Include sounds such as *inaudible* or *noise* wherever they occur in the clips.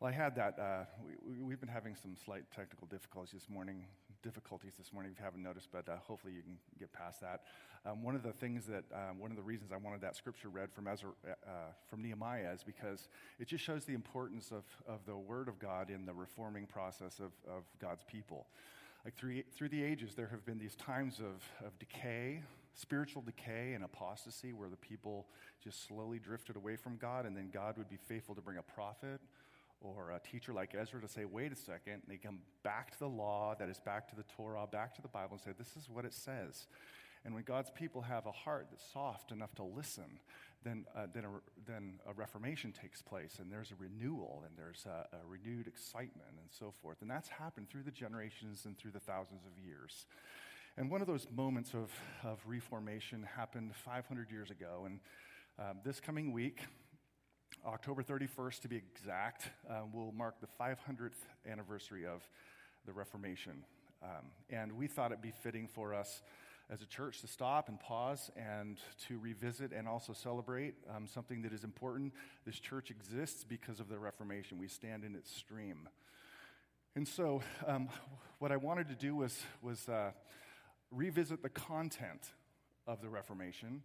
Well, I had that. Uh, we, have been having some slight technical difficulties this morning. Difficulties this morning, if you haven't noticed, but uh, hopefully you can get past that. Um, one of the things that, um, one of the reasons I wanted that scripture read from Ezra, uh, from Nehemiah is because it just shows the importance of, of the Word of God in the reforming process of, of God's people. Like through, through the ages, there have been these times of, of decay, spiritual decay and apostasy, where the people just slowly drifted away from God, and then God would be faithful to bring a prophet or a teacher like Ezra to say, wait a second, and they come back to the law, that is back to the Torah, back to the Bible, and say, this is what it says. And when God's people have a heart that's soft enough to listen, then, uh, then, a, then a reformation takes place, and there's a renewal, and there's a, a renewed excitement, and so forth. And that's happened through the generations and through the thousands of years. And one of those moments of, of reformation happened 500 years ago. And um, this coming week, October 31st, to be exact, um, will mark the 500th anniversary of the Reformation. Um, and we thought it'd be fitting for us as a church to stop and pause and to revisit and also celebrate um, something that is important. This church exists because of the Reformation, we stand in its stream. And so, um, what I wanted to do was, was uh, revisit the content of the Reformation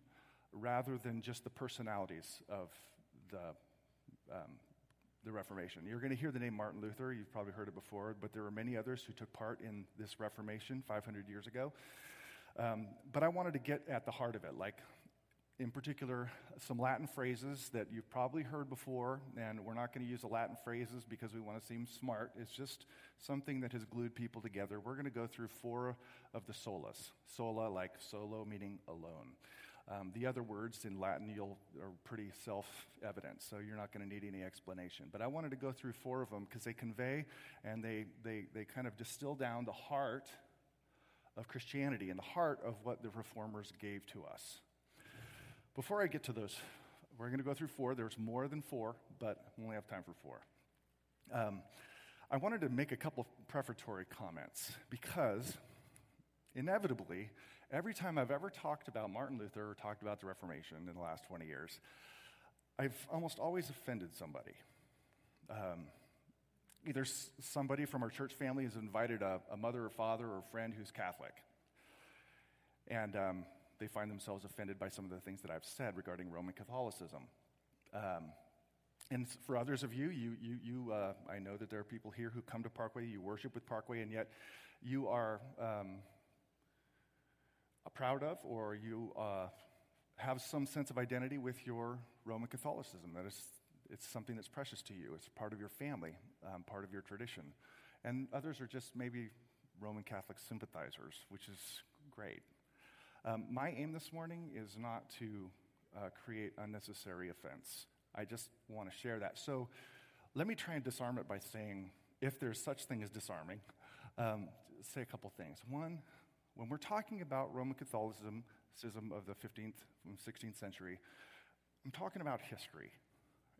rather than just the personalities of the, um, the Reformation. You're going to hear the name Martin Luther. You've probably heard it before, but there were many others who took part in this Reformation 500 years ago. Um, but I wanted to get at the heart of it, like, in particular, some Latin phrases that you've probably heard before, and we're not going to use the Latin phrases because we want to seem smart. It's just something that has glued people together. We're going to go through four of the solas. Sola, like solo, meaning alone. Um, the other words in Latin you'll, are pretty self evident, so you're not going to need any explanation. But I wanted to go through four of them because they convey and they, they, they kind of distill down the heart of Christianity and the heart of what the reformers gave to us. Before I get to those, we're going to go through four. There's more than four, but we only have time for four. Um, I wanted to make a couple of prefatory comments because inevitably, every time I've ever talked about Martin Luther or talked about the Reformation in the last 20 years, I've almost always offended somebody. Um, either somebody from our church family has invited a, a mother or father or friend who's Catholic. And um, they find themselves offended by some of the things that I've said regarding Roman Catholicism. Um, and for others of you, you, you, you uh, I know that there are people here who come to Parkway, you worship with Parkway, and yet you are um, proud of or you uh, have some sense of identity with your Roman Catholicism. That is, it's something that's precious to you. It's part of your family, um, part of your tradition. And others are just maybe Roman Catholic sympathizers, which is great. Um, my aim this morning is not to uh, create unnecessary offense. I just want to share that. So let me try and disarm it by saying, if there's such thing as disarming, um, say a couple things. One, when we're talking about Roman Catholicism of the 15th and 16th century, I'm talking about history.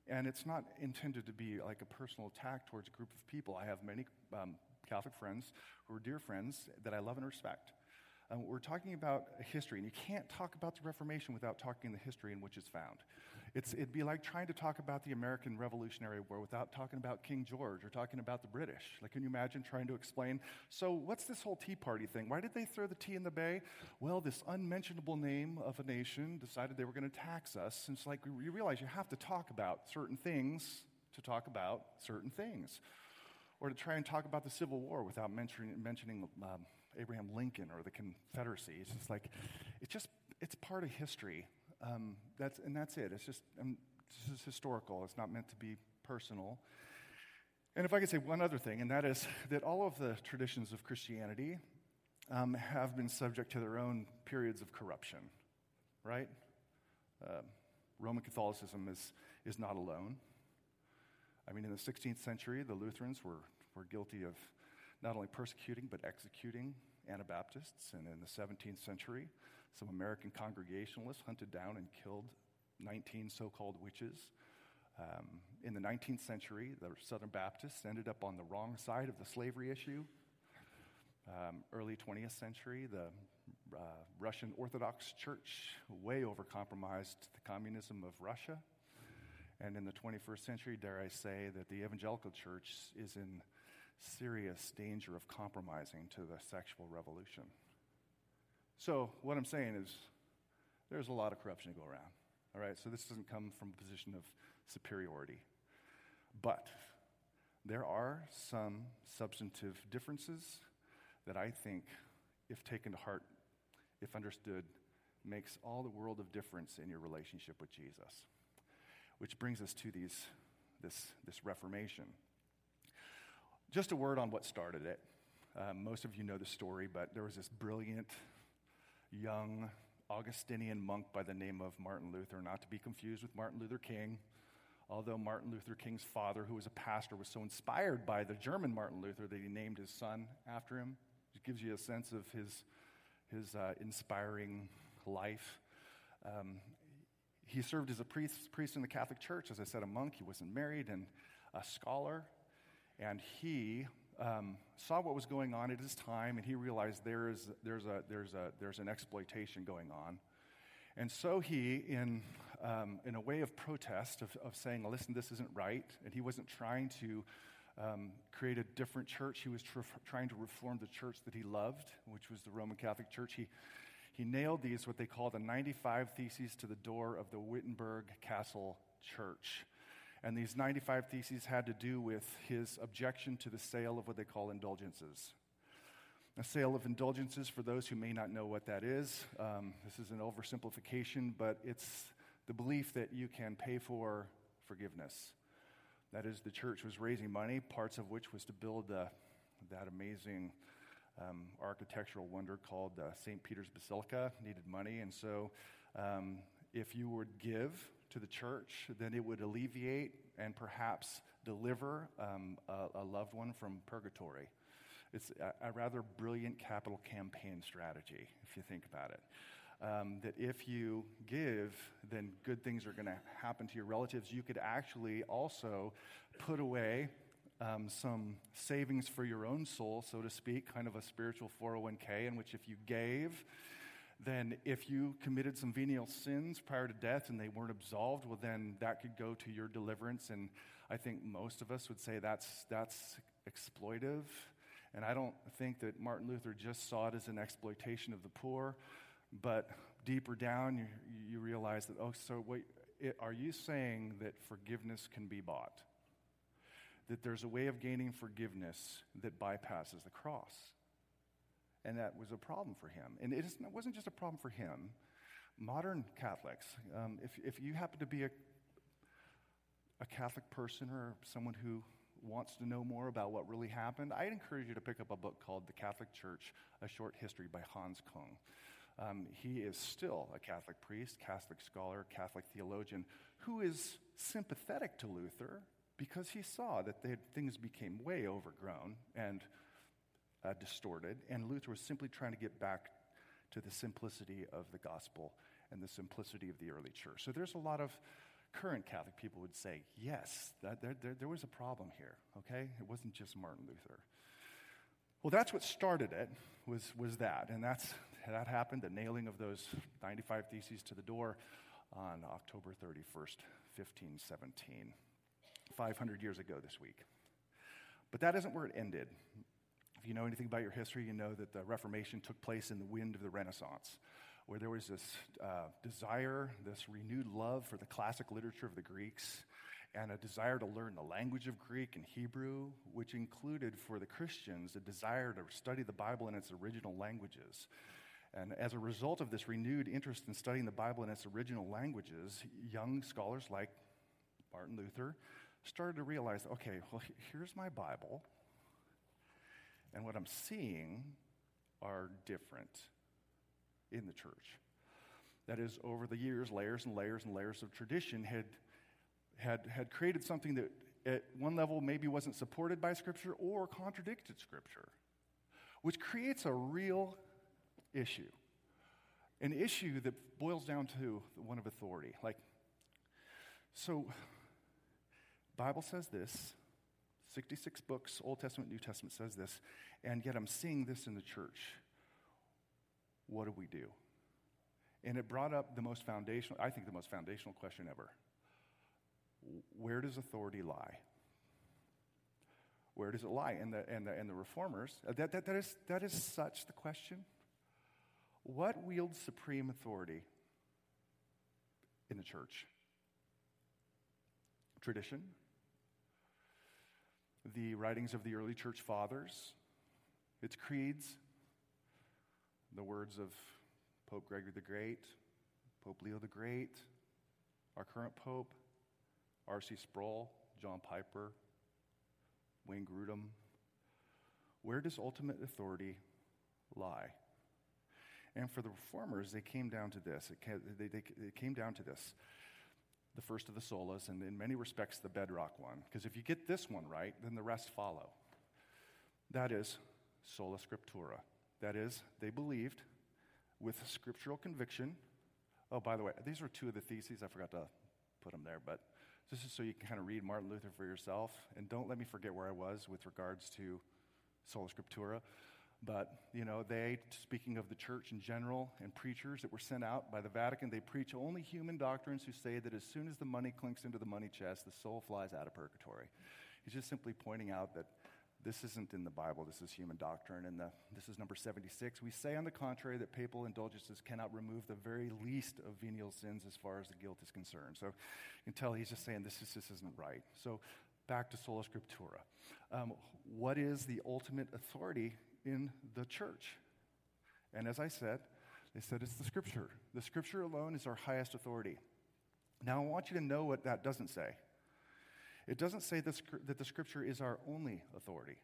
And it's not intended to be like a personal attack towards a group of people. I have many um, Catholic friends who are dear friends that I love and respect. Um, we're talking about history, and you can't talk about the Reformation without talking the history in which it's found. It's, it'd be like trying to talk about the American Revolutionary War without talking about King George or talking about the British. Like, can you imagine trying to explain? So, what's this whole Tea Party thing? Why did they throw the tea in the bay? Well, this unmentionable name of a nation decided they were going to tax us. And it's like you realize you have to talk about certain things to talk about certain things or to try and talk about the Civil War without mentioning, mentioning um, Abraham Lincoln or the Confederacy. It's just like, it's just, it's part of history. Um, that's, and that's it. It's just, um, this is historical. It's not meant to be personal. And if I could say one other thing, and that is *laughs* that all of the traditions of Christianity um, have been subject to their own periods of corruption, right? Uh, Roman Catholicism is, is not alone. I mean, in the 16th century, the Lutherans were, were guilty of not only persecuting but executing Anabaptists. And in the 17th century, some American Congregationalists hunted down and killed 19 so called witches. Um, in the 19th century, the Southern Baptists ended up on the wrong side of the slavery issue. Um, early 20th century, the uh, Russian Orthodox Church way overcompromised the communism of Russia. And in the 21st century, dare I say, that the evangelical church is in serious danger of compromising to the sexual revolution. So, what I'm saying is, there's a lot of corruption to go around. All right, so this doesn't come from a position of superiority. But there are some substantive differences that I think, if taken to heart, if understood, makes all the world of difference in your relationship with Jesus. Which brings us to these, this, this Reformation. Just a word on what started it. Um, most of you know the story, but there was this brilliant, young Augustinian monk by the name of Martin Luther, not to be confused with Martin Luther King. Although Martin Luther King's father, who was a pastor, was so inspired by the German Martin Luther that he named his son after him. It gives you a sense of his, his uh, inspiring life. Um, he served as a priest, priest in the Catholic Church, as I said, a monk. He wasn't married and a scholar. And he um, saw what was going on at his time, and he realized there is, there's, a, there's, a, there's an exploitation going on. And so he, in, um, in a way of protest, of, of saying, listen, this isn't right, and he wasn't trying to um, create a different church, he was tr- trying to reform the church that he loved, which was the Roman Catholic Church. He, he nailed these, what they call the 95 Theses, to the door of the Wittenberg Castle Church. And these 95 theses had to do with his objection to the sale of what they call indulgences. A sale of indulgences, for those who may not know what that is, um, this is an oversimplification, but it's the belief that you can pay for forgiveness. That is, the church was raising money, parts of which was to build uh, that amazing um, architectural wonder called uh, St. Peter's Basilica, needed money. And so, um, if you would give to the church, then it would alleviate and perhaps deliver um, a, a, loved one from purgatory. It's a, a, rather brilliant capital campaign strategy, if you think about it. Um, that if you give, then good things are going to happen to your relatives. You could actually also put away um, some savings for your own soul, so to speak, kind of a spiritual 401k, in which if you gave, then if you committed some venial sins prior to death and they weren't absolved, well, then that could go to your deliverance. And I think most of us would say that's, that's exploitive. And I don't think that Martin Luther just saw it as an exploitation of the poor, but deeper down, you, you realize that, oh, so wait, it, are you saying that forgiveness can be bought? That there's a way of gaining forgiveness that bypasses the cross? And that was a problem for him. And it, wasn't just a problem for him. Modern Catholics, um, if, if you happen to be a, a Catholic person or someone who wants to know more about what really happened, I'd encourage you to pick up a book called The Catholic Church A Short History by Hans Kung. Um, he is still a Catholic priest, Catholic scholar, Catholic theologian who is sympathetic to Luther because he saw that they, things became way overgrown and uh, distorted, and Luther was simply trying to get back to the simplicity of the gospel and the simplicity of the early church. So there's a lot of current Catholic people would say, yes, that, there, there, there was a problem here, okay? It wasn't just Martin Luther. Well, that's what started it, was, was that. And that's, that happened, the nailing of those 95 theses to the door on October 31st, 1517, 500 years ago this week. But that isn't where it ended. If you know anything about your history, you know that the Reformation took place in the wind of the Renaissance, where there was this uh, desire, this renewed love for the classic literature of the Greeks, and a desire to learn the language of Greek and Hebrew, which included for the Christians a desire to study the Bible in its original languages. And as a result of this renewed interest in studying the Bible in its original languages, young scholars like Martin Luther started to realize okay, well, here's my Bible. And what I'm seeing are different in the church. That is, over the years, layers and layers and layers of tradition had, had, had created something that at one level maybe wasn't supported by Scripture or contradicted Scripture, which creates a real issue. An issue that boils down to one of authority. Like, so, Bible says this, 66 books, Old Testament, New Testament says this, and yet I'm seeing this in the church. What do we do? And it brought up the most foundational, I think the most foundational question ever. where does authority lie? Where does it lie? And the, and the, and the reformers, uh, that, that, that, is, that is such the question. What wields supreme authority in the church? Tradition, the writings of the early church fathers, its creeds, the words of Pope Gregory the Great, Pope Leo the Great, our current Pope, R.C. Sproul, John Piper, Wayne Grudem. Where does ultimate authority lie? And for the reformers, they came down to this. It came, they, it came down to this the first of the solas, and in many respects, the bedrock one. Because if you get this one right, then the rest follow. That is sola scriptura. That is, they believed with scriptural conviction. Oh, by the way, these are two of the theses. I forgot to put them there, but this is so you can kind of read Martin Luther for yourself. And don't let me forget where I was with regards to sola scriptura. But, you know, they, speaking of the church in general and preachers that were sent out by the Vatican, they preach only human doctrines who say that as soon as the money clinks into the money chest, the soul flies out of purgatory. He's just simply pointing out that this isn't in the Bible, this is human doctrine. And the, this is number 76. We say, on the contrary, that papal indulgences cannot remove the very least of venial sins as far as the guilt is concerned. So you can tell he's just saying this, is, this isn't right. So back to sola scriptura. Um, what is the ultimate authority in the church? And as I said, they said it's the scripture. The scripture alone is our highest authority. Now, I want you to know what that doesn't say. It doesn't say that the scripture is our only authority.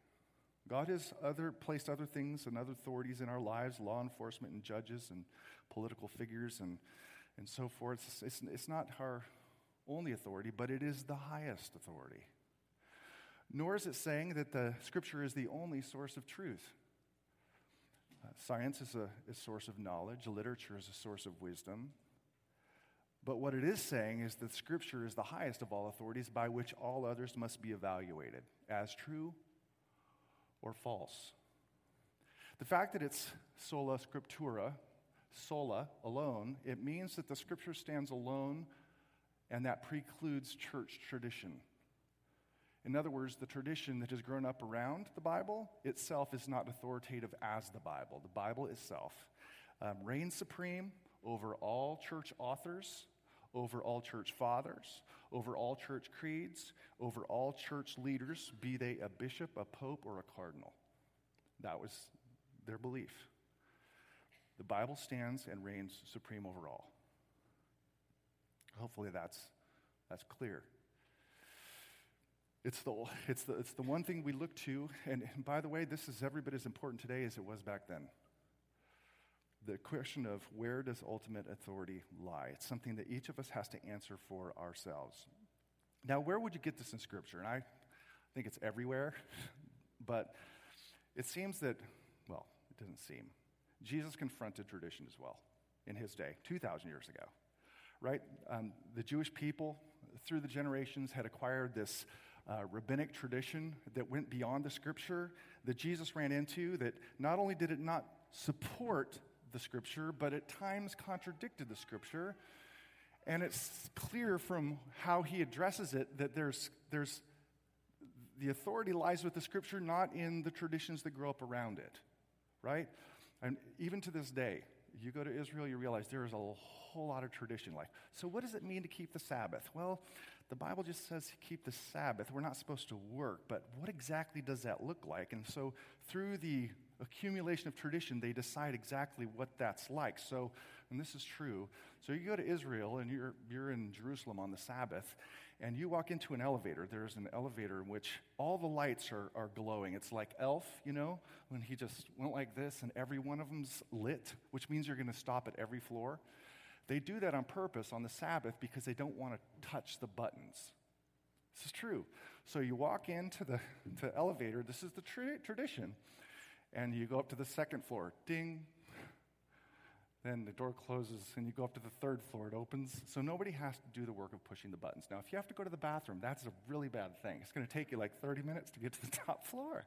God has other, placed other things and other authorities in our lives, law enforcement and judges and political figures and, and so forth. It's, it's, it's not our only authority, but it is the highest authority. Nor is it saying that the scripture is the only source of truth. Science is a, a source of knowledge, literature is a source of wisdom, but what it is saying is that Scripture is the highest of all authorities by which all others must be evaluated as true or false. The fact that it's sola scriptura, sola, alone, it means that the Scripture stands alone and that precludes church tradition. In other words, the tradition that has grown up around the Bible itself is not authoritative as the Bible. The Bible itself um, reigns supreme over all church authors over all church fathers, over all church creeds, over all church leaders, be they a bishop, a pope, or a cardinal. That was their belief. The Bible stands and reigns supreme over all. Hopefully that's, that's clear. It's the, it's, the, it's the one thing we look to, and, and by the way, this is every bit as important today as it was back then the question of where does ultimate authority lie? It's something that each of us has to answer for ourselves. Now, where would you get this in Scripture? And I think it's everywhere, *laughs* but it seems that, well, it doesn't seem. Jesus confronted tradition as well in his day, 2,000 years ago, right? Um, the Jewish people, through the generations, had acquired this uh, rabbinic tradition that went beyond the scripture that Jesus ran into, that not only did it not support the scripture, but at times contradicted the scripture. And it's clear from how he addresses it that there's, there's the authority lies with the scripture, not in the traditions that grow up around it, right? And even to this day, you go to Israel, you realize there is a whole lot of tradition. Like, so what does it mean to keep the Sabbath? Well, the Bible just says keep the Sabbath. We're not supposed to work, but what exactly does that look like? And so, through the accumulation of tradition, they decide exactly what that's like. So, and this is true. So, you go to Israel and you're, you're in Jerusalem on the Sabbath, and you walk into an elevator. There's an elevator in which all the lights are, are glowing. It's like Elf, you know, when he just went like this, and every one of them's lit, which means you're going to stop at every floor. They do that on purpose on the Sabbath because they don't want to touch the buttons. This is true. So you walk into the, the elevator, this is the tra- tradition and you go up to the second floor, ding. Then the door closes and you go up to the third floor, it opens. So nobody has to do the work of pushing the buttons. Now, if you have to go to the bathroom, that's a really bad thing. It's going to take you like 30 minutes to get to the *laughs* top floor.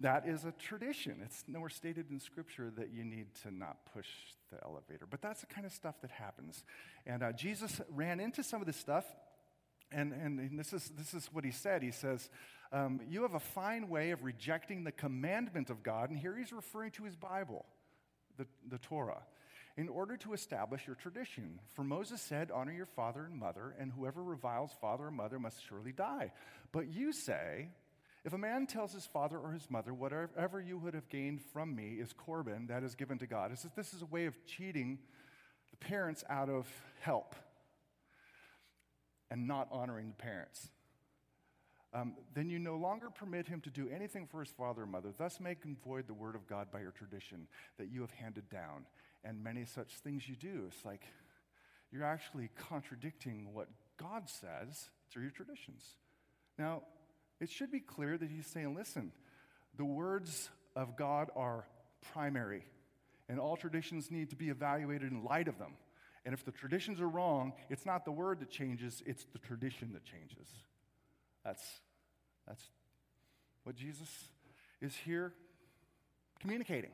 That is a tradition. It's nowhere stated in Scripture that you need to not push the elevator. But that's the kind of stuff that happens. And uh, Jesus ran into some of this stuff And, and, and this, is, this is what he said. He says, um, You have a fine way of rejecting the commandment of God. And here he's referring to his Bible, the, the Torah, in order to establish your tradition. For Moses said, Honor your father and mother, and whoever reviles father or mother must surely die. But you say, if a man tells his father or his mother, whatever you would have gained from me is Corban, that is given to God, if this is a way of cheating the parents out of help and not honoring the parents. Um, then you no longer permit him to do anything for his father or mother, thus making void the word of God by your tradition that you have handed down. And many such things you do. It's like you're actually contradicting what God says through your traditions. Now, it should be clear that he's saying, listen, the words of God are primary, and all traditions need to be evaluated in light of them. And if the traditions are wrong, it's not the word that changes, it's the tradition that changes. That's, that's what Jesus is here communicating.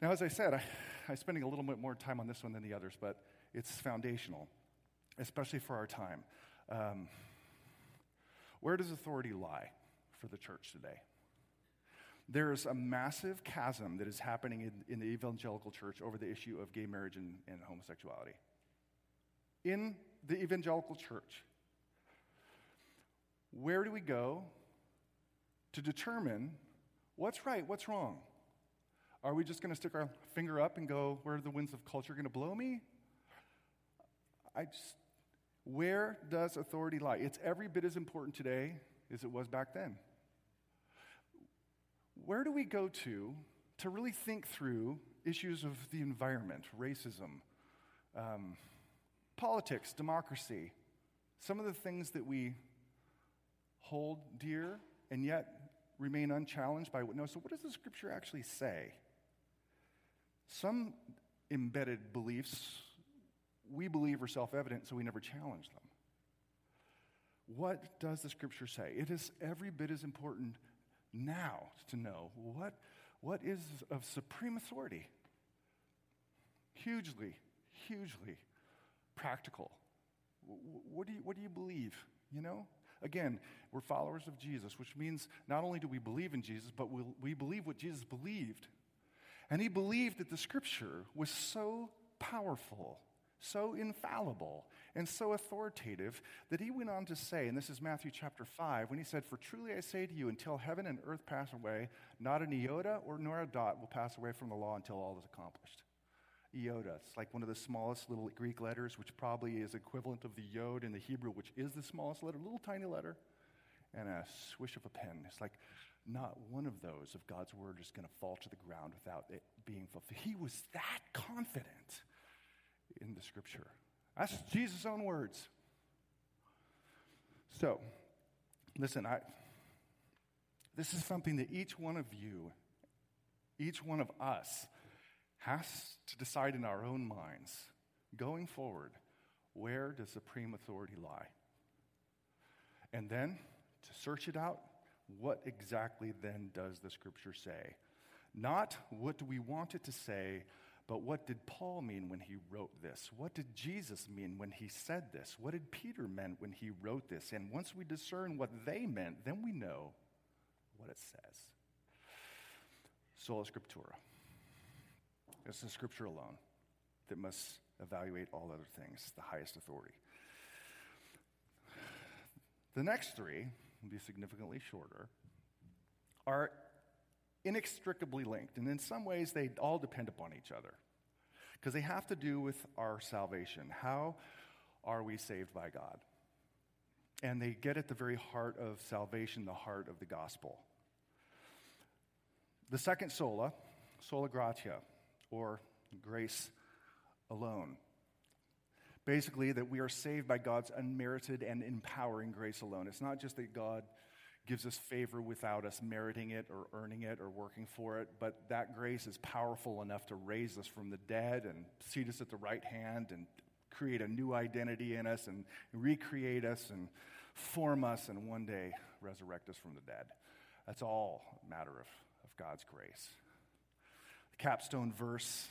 Now, as I said, I, I'm spending a little bit more time on this one than the others, but it's foundational, especially for our time. Um, where does authority lie for the church today? There is a massive chasm that is happening in, in the evangelical church over the issue of gay marriage and, and homosexuality. In the evangelical church, where do we go to determine what's right, what's wrong? Are we just going to stick our finger up and go, where are the winds of culture going to blow me? I just, where does authority lie? It's every bit as important today as it was back then. Where do we go to to really think through issues of the environment, racism, um, politics, democracy, some of the things that we hold dear and yet remain unchallenged by what no so what does the scripture actually say some embedded beliefs we believe are self-evident so we never challenge them. What does the scripture say? It is every bit as important now to know what, what is of supreme authority. Hugely hugely practical. What do you, what do you believe you know? Again, we're followers of Jesus, which means not only do we believe in Jesus, but we, we believe what Jesus believed. And he believed that the scripture was so powerful, so infallible, and so authoritative that he went on to say, and this is Matthew chapter 5, when he said, For truly I say to you, until heaven and earth pass away, not an iota or nor a dot will pass away from the law until all is accomplished iota. It's like one of the smallest little Greek letters, which probably is equivalent of the yod in the Hebrew, which is the smallest letter, little tiny letter, and a swish of a pen. It's like not one of those of God's word is going to fall to the ground without it being fulfilled. He was that confident in the scripture. That's Jesus' own words. So, listen, I, this is something that each one of you, each one of us, has to decide in our own minds, going forward, where does supreme authority lie? And then to search it out, what exactly then does the scripture say? Not what do we want it to say, but what did Paul mean when he wrote this? What did Jesus mean when he said this? What did Peter mean when he wrote this? And once we discern what they meant, then we know what it says. Sola Scriptura. It's the scripture alone that must evaluate all other things, the highest authority. The next three will be significantly shorter, are inextricably linked, and in some ways they all depend upon each other because they have to do with our salvation. How are we saved by God? And they get at the very heart of salvation, the heart of the gospel. The second sola, sola gratia, or grace alone. Basically, that we are saved by God's unmerited and empowering grace alone. It's not just that God gives us favor without us meriting it or earning it or working for it, but that grace is powerful enough to raise us from the dead and seat us at the right hand and create a new identity in us and recreate us and form us and one day resurrect us from the dead. That's all a matter of, of God's grace The capstone verse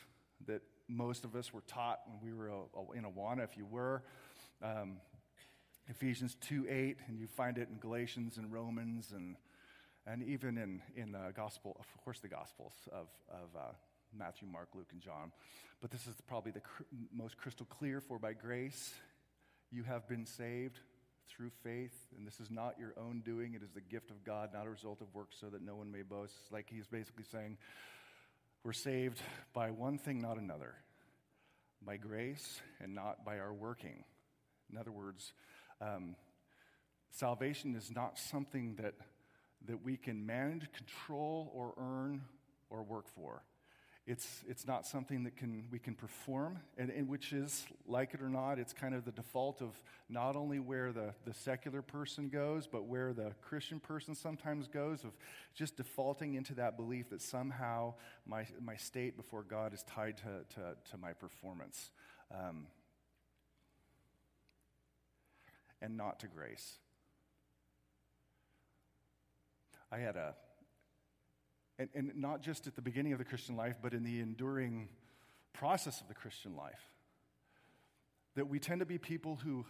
that most of us were taught when we were a, in Awana, if you were. Um, Ephesians 2 8, and you find it in Galatians and Romans and, and even in, in the gospel, of course, the gospels of, of uh, Matthew, Mark, Luke, and John. But this is probably the cr- most crystal clear for by grace you have been saved through faith, and this is not your own doing. It is the gift of God, not a result of works, so that no one may boast. It's like he's basically saying, We're saved by one thing, not another, by grace and not by our working. In other words, um, salvation is not something that, that we can manage, control, or earn or work for. It's, it's not something that can, we can perform, and, and, which is, like it or not, it's kind of the default of not only where the, the secular person goes, but where the Christian person sometimes goes, of just defaulting into that belief that somehow my, my state before God is tied to, to, to my performance. Um, and not to grace. I had a, and, and not just at the beginning of the Christian life, but in the enduring process of the Christian life, that we tend to be people who,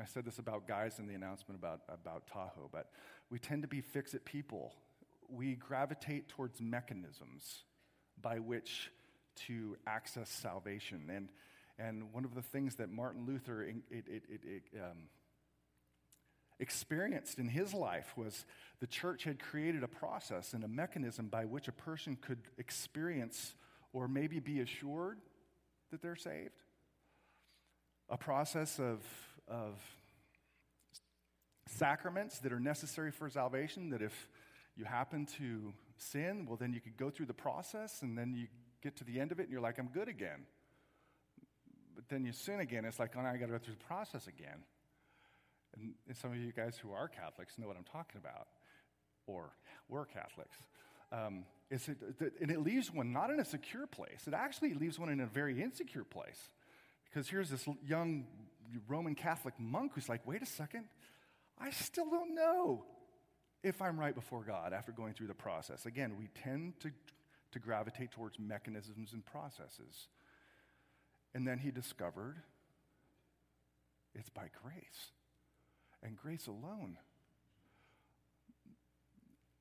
I said this about guys in the announcement about, about Tahoe, but we tend to be fix it people. We gravitate towards mechanisms by which to access salvation. And, and one of the things that Martin Luther it, it, it, um, experienced in his life was the church had created a process and a mechanism by which a person could experience or maybe be assured that they're saved. A process of, of sacraments that are necessary for salvation, that if you happen to sin, well, then you could go through the process and then you get to the end of it and you're like, I'm good again. But then you sin again, it's like, oh, now I got to go through the process again. And, and some of you guys who are Catholics know what I'm talking about, or were Catholics. Um, it, and it leaves one not in a secure place. It actually leaves one in a very insecure place. Because here's this young Roman Catholic monk who's like, wait a second, I still don't know if I'm right before God after going through the process. Again, we tend to, to gravitate towards mechanisms and processes. And then he discovered it's by grace and grace alone,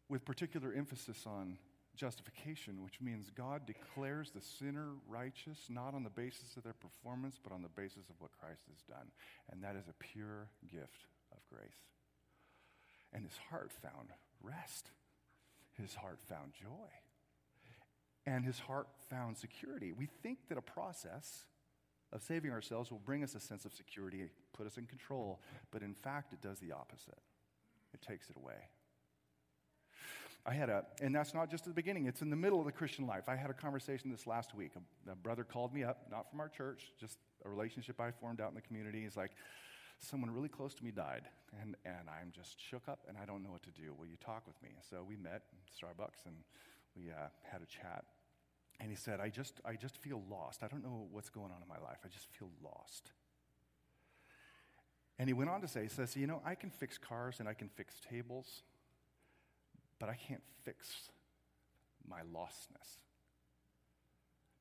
with particular emphasis on justification, which means God declares the sinner righteous not on the basis of their performance, but on the basis of what Christ has done. And that is a pure gift of grace. And his heart found rest, his heart found joy, and his heart found security. We think that a process of saving ourselves will bring us a sense of security, put us in control, but in fact, it does the opposite. It takes it away. I had a, and that's not just at the beginning, it's in the middle of the Christian life. I had a conversation this last week. A, a brother called me up, not from our church, just a relationship I formed out in the community. He's like, someone really close to me died, and, and I'm just shook up and I don't know what to do. Will you talk with me? So we met Starbucks and we uh, had a chat. And he said, I just, I just feel lost. I don't know what's going on in my life. I just feel lost. And he went on to say, he says, You know, I can fix cars and I can fix tables, but I can't fix my lostness.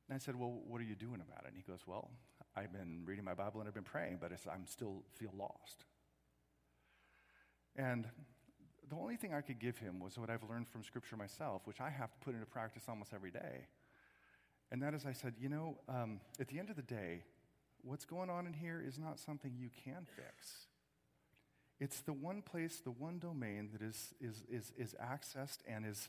And I said, Well, what are you doing about it? And he goes, Well, I've been reading my Bible and I've been praying, but I'm still feel lost. And the only thing I could give him was what I've learned from Scripture myself, which I have to put into practice almost every day. And that is, I said, you know, um, at the end of the day, what's going on in here is not something you can fix. It's the one place, the one domain that is, is, is, is accessed and is,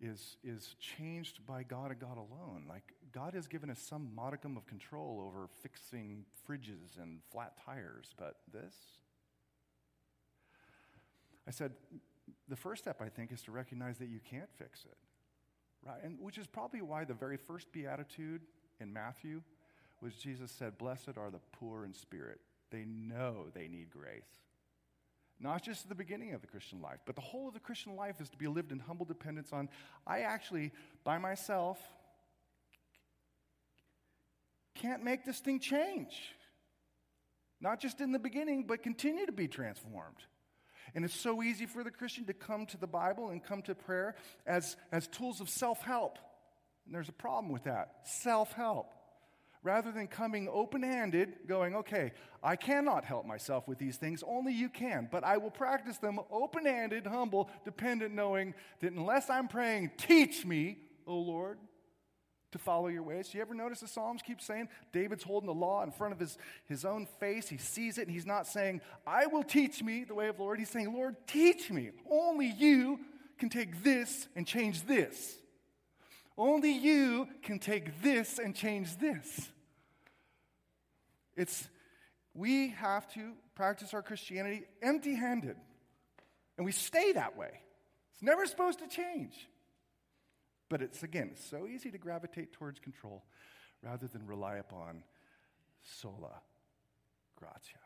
is, is changed by God and God alone. Like, God has given us some modicum of control over fixing fridges and flat tires, but this? I said, the first step, I think, is to recognize that you can't fix it. Right? And which is probably why the very first beatitude in Matthew was Jesus said, Blessed are the poor in spirit. They know they need grace. Not just at the beginning of the Christian life, but the whole of the Christian life is to be lived in humble dependence on, I actually, by myself, can't make this thing change. Not just in the beginning, but continue to be transformed. And it's so easy for the Christian to come to the Bible and come to prayer as, as tools of self help. And there's a problem with that self help. rather than coming open handed, going, okay, I cannot help myself with these things, only you can, but I will practice them open handed, humble, dependent, knowing that unless I'm praying, teach me, O Lord, to follow your ways. You ever notice the Psalms keep saying David's holding the law in front of his, his own face? He sees it and he's not saying, I will teach me the way of the Lord. He's saying, Lord, teach me. Only you can take this and change this. Only you can take this and change this. It's, we have to practice our Christianity empty handed. And we stay that way. It's never supposed to change. But it's, again, so easy to gravitate towards control rather than rely upon sola gratia,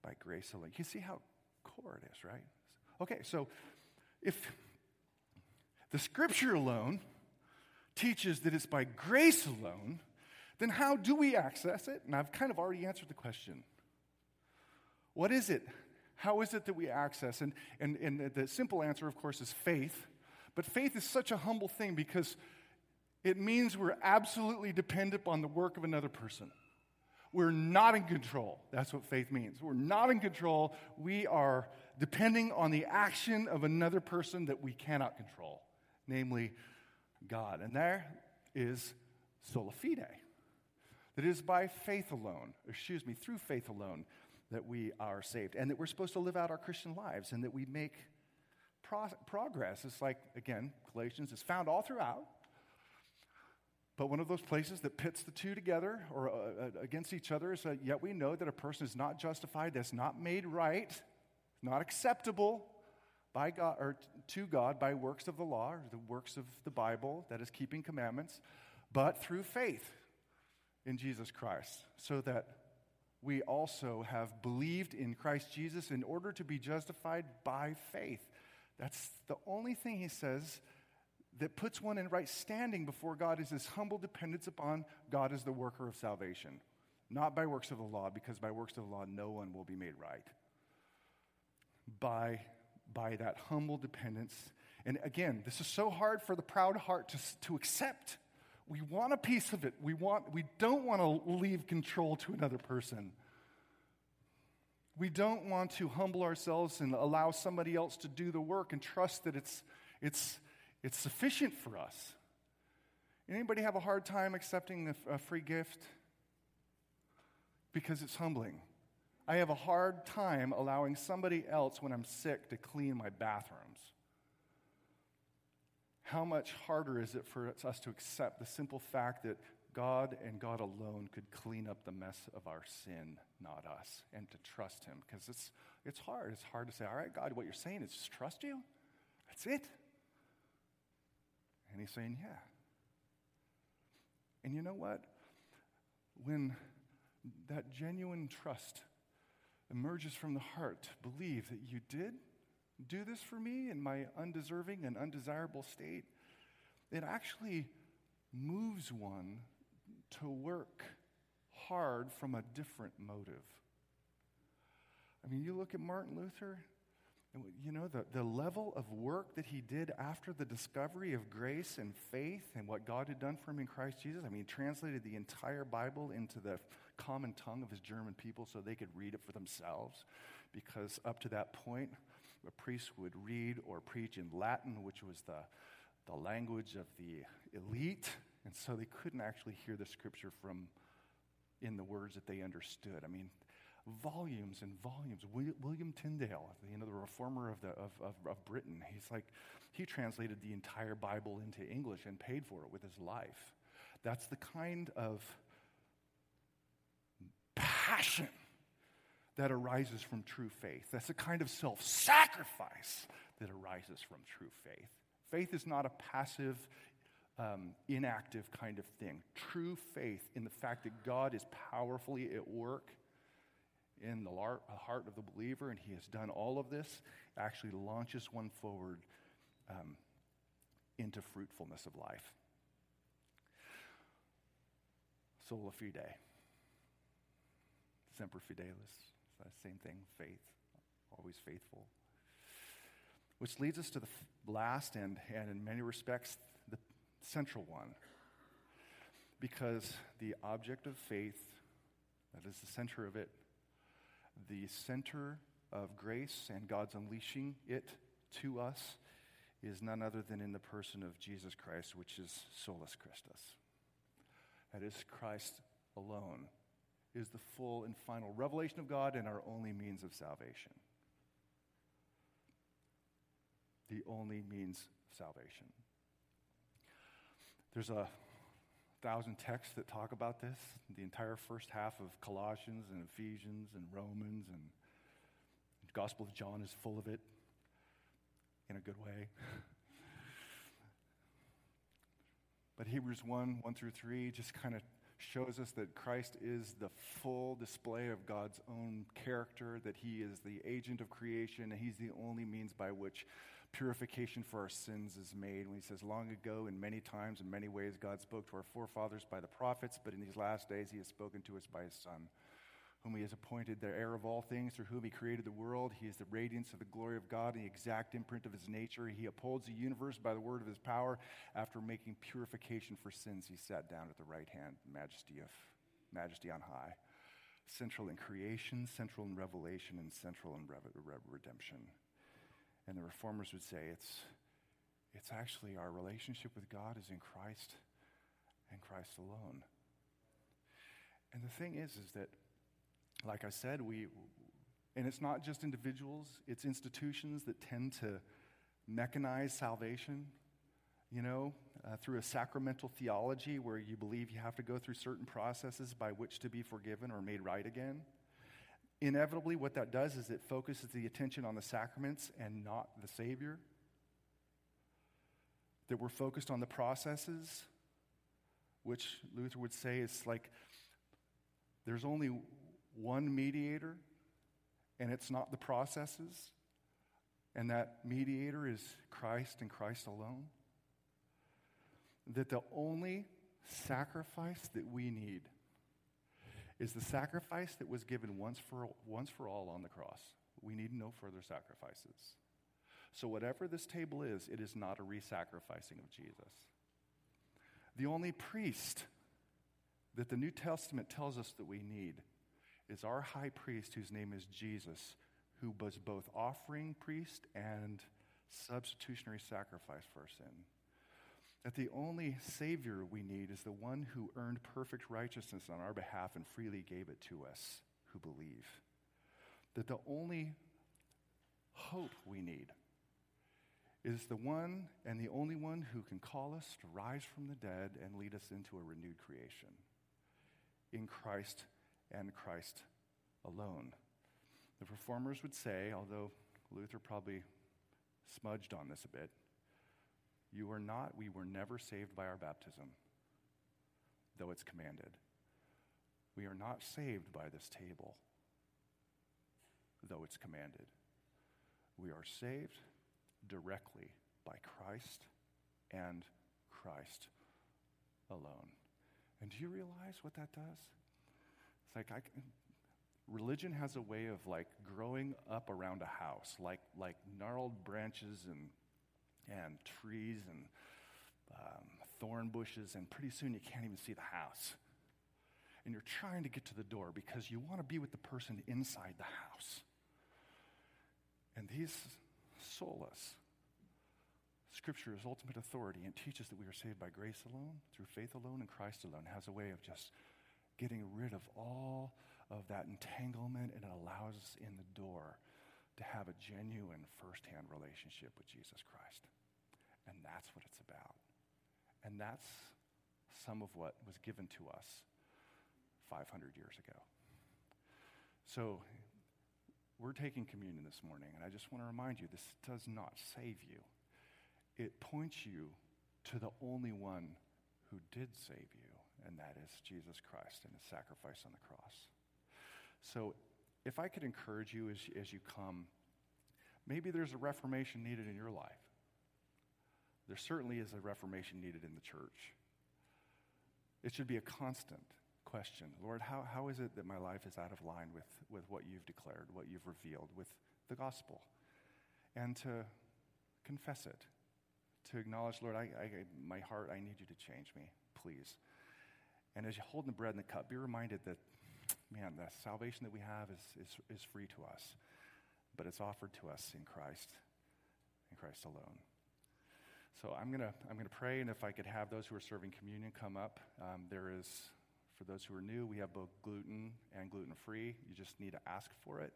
by grace alone. You see how core it is, right? Okay, so if the scripture alone teaches that it's by grace alone, then how do we access it? And I've kind of already answered the question. What is it? How is it that we access? And, and, and the simple answer, of course, is faith. But faith is such a humble thing because it means we're absolutely dependent on the work of another person. We're not in control. That's what faith means. We're not in control. We are depending on the action of another person that we cannot control, namely God. And there is sola fide. That it is by faith alone, excuse me, through faith alone, that we are saved, and that we're supposed to live out our Christian lives, and that we make pro- progress. It's like, again, Galatians is found all throughout. But one of those places that pits the two together or uh, uh against each other is that yet we know that a person is not justified, that's not made right, not acceptable by God or to God by works of the law or the works of the Bible, that is keeping commandments, but through faith in Jesus Christ, so that we also have believed in Christ Jesus in order to be justified by faith. That's the only thing he says that puts one in right standing before God is his humble dependence upon God as the worker of salvation. Not by works of the law, because by works of the law, no one will be made right. By, by that humble dependence. And again, this is so hard for the proud heart to, to accept. We want a piece of it. We, want, we don't want to leave control to another person. We don't want to humble ourselves and allow somebody else to do the work and trust that it's, it's, it's sufficient for us. Anybody have a hard time accepting a, free gift? Because it's humbling. I have a hard time allowing somebody else when I'm sick to clean my bathrooms. How much harder is it for us to accept the simple fact that God and God alone could clean up the mess of our sin, not us, and to trust Him. Because it's, it's hard. It's hard to say, all right, God, what you're saying is just trust you. That's it. And He's saying, yeah. And you know what? When that genuine trust emerges from the heart, believe that you did do this for me in my undeserving and undesirable state, it actually moves one to work hard from a different motive. I mean, you look at Martin Luther, and you know, the, the level of work that he did after the discovery of grace and faith and what God had done for him in Christ Jesus. I mean, he translated the entire Bible into the common tongue of his German people so they could read it for themselves. Because up to that point, a priest would read or preach in Latin, which was the, the language of the elite and so they couldn't actually hear the scripture from in the words that they understood. I mean, volumes and volumes. William Tyndale, you know, the reformer of, the, of, of, of, Britain, he's like, he translated the entire Bible into English and paid for it with his life. That's the kind of passion that arises from true faith. That's the kind of self sacrifice that arises from true faith. Faith is not a passive, um, inactive kind of thing. True faith in the fact that God is powerfully at work in the heart of the believer and he has done all of this actually launches one forward um, into fruitfulness of life. Sola fide. Semper fidelis. Same thing, faith. Always faithful. Which leads us to the last and, and in many respects, central one. because the object of faith, that is the center of it, the center of grace and God's unleashing it to us is none other than in the person of Jesus Christ, which is solus Christus. That is Christ alone is the full and final revelation of God and our only means of salvation. The only means of salvation. There's a thousand texts that talk about this. The entire first half of Colossians and Ephesians and Romans and the Gospel of John is full of it in a good way. *laughs* but Hebrews 1 1 through 3 just kind of shows us that Christ is the full display of God's own character, that he is the agent of creation, and he's the only means by which purification for our sins is made. When he says, Long ago, in many times, in many ways, God spoke to our forefathers by the prophets, but in these last days, he has spoken to us by his Son whom he has appointed the heir of all things, through whom he created the world. He is the radiance of the glory of God and the exact imprint of his nature. He upholds the universe by the word of his power. After making purification for sins, he sat down at the right hand, majesty of majesty on high. Central in creation, central in revelation, and central in redemption. And the reformers would say it's, it's actually our relationship with God is in Christ and Christ alone. And the thing is, is that like I said, we, and it's not just individuals, it's institutions that tend to mechanize salvation, you know, uh, through a sacramental theology where you believe you have to go through certain processes by which to be forgiven or made right again. Inevitably, what that does is it focuses the attention on the sacraments and not the Savior. That we're focused on the processes, which Luther would say is like there's only one mediator, and it's not the processes, and that mediator is Christ and Christ alone. That the only sacrifice that we need is the sacrifice that was given once for, once for all on the cross. We need no further sacrifices. So, whatever this table is, it is not a re sacrificing of Jesus. The only priest that the New Testament tells us that we need is our high priest, whose name is Jesus, who was both offering priest and substitutionary sacrifice for our sin. That the only Savior we need is the one who earned perfect righteousness on our behalf and freely gave it to us who believe. That the only hope we need is the one and the only one who can call us to rise from the dead and lead us into a renewed creation in Christ and Christ alone. The reformers would say, although Luther probably smudged on this a bit, you are not, we were never saved by our baptism, though it's commanded. We are not saved by this table, though it's commanded. We are saved directly by Christ and Christ alone. And do you realize what that does? It's like I, religion has a way of like growing up around a house, like like gnarled branches and and trees and um, thorn bushes, and pretty soon you can't even see the house. And you're trying to get to the door because you want to be with the person inside the house. And these solas, Scripture is ultimate authority and teaches that we are saved by grace alone, through faith alone, and Christ alone. Has a way of just getting rid of all of that entanglement, and it allows us in the door to have a genuine firsthand relationship with Jesus Christ. And that's what it's about. And that's some of what was given to us 500 years ago. So, we're taking communion this morning, and I just want to remind you this does not save you. It points you to the only one who did save you and that is Jesus Christ and his sacrifice on the cross. So, if I could encourage you as, as you come, maybe there's a reformation needed in your life. There certainly is a reformation needed in the church. It should be a constant question Lord, how, how is it that my life is out of line with, with what you've declared, what you've revealed, with the gospel? And to confess it, to acknowledge, Lord, I, I, my heart, I need you to change me, please And as you hold the bread and the cup, be reminded that, man, the salvation that we have is, is, is free to us, but it's offered to us in Christ, in Christ alone. So I'm going to I'm gonna pray, and if I could have those who are serving communion come up. Um, there is, for those who are new, we have both gluten and gluten free. You just need to ask for it.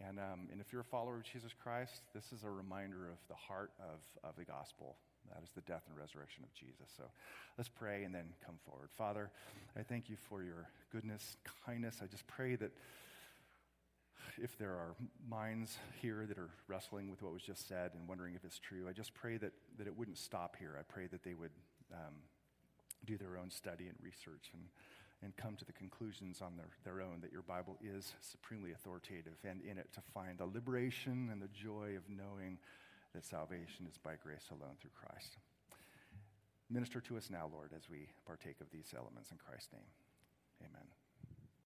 And, um, and if you're a follower of Jesus Christ, this is a reminder of the heart of, of the gospel. That is the death and resurrection of Jesus. So let's pray and then come forward. Father, I thank you for your goodness, kindness. I just pray that if there are minds here that are wrestling with what was just said and wondering if it's true, I just pray that, that it wouldn't stop here. I pray that they would um, do their own study and research and and come to the conclusions on their, their own that your Bible is supremely authoritative and in it to find the liberation and the joy of knowing that salvation is by grace alone through Christ. Minister to us now, Lord, as we partake of these elements in Christ's name. Amen.